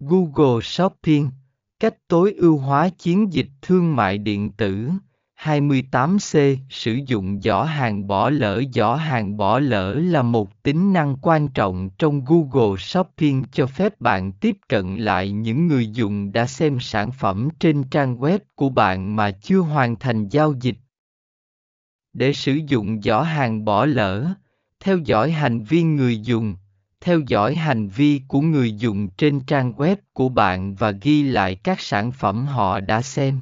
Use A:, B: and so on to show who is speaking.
A: Google Shopping, cách tối ưu hóa chiến dịch thương mại điện tử. 28C Sử dụng giỏ hàng bỏ lỡ Giỏ hàng bỏ lỡ là một tính năng quan trọng trong Google Shopping cho phép bạn tiếp cận lại những người dùng đã xem sản phẩm trên trang web của bạn mà chưa hoàn thành giao dịch. Để sử dụng giỏ hàng bỏ lỡ, theo dõi hành vi người dùng, theo dõi hành vi của người dùng trên trang web của bạn và ghi lại các sản phẩm họ đã xem.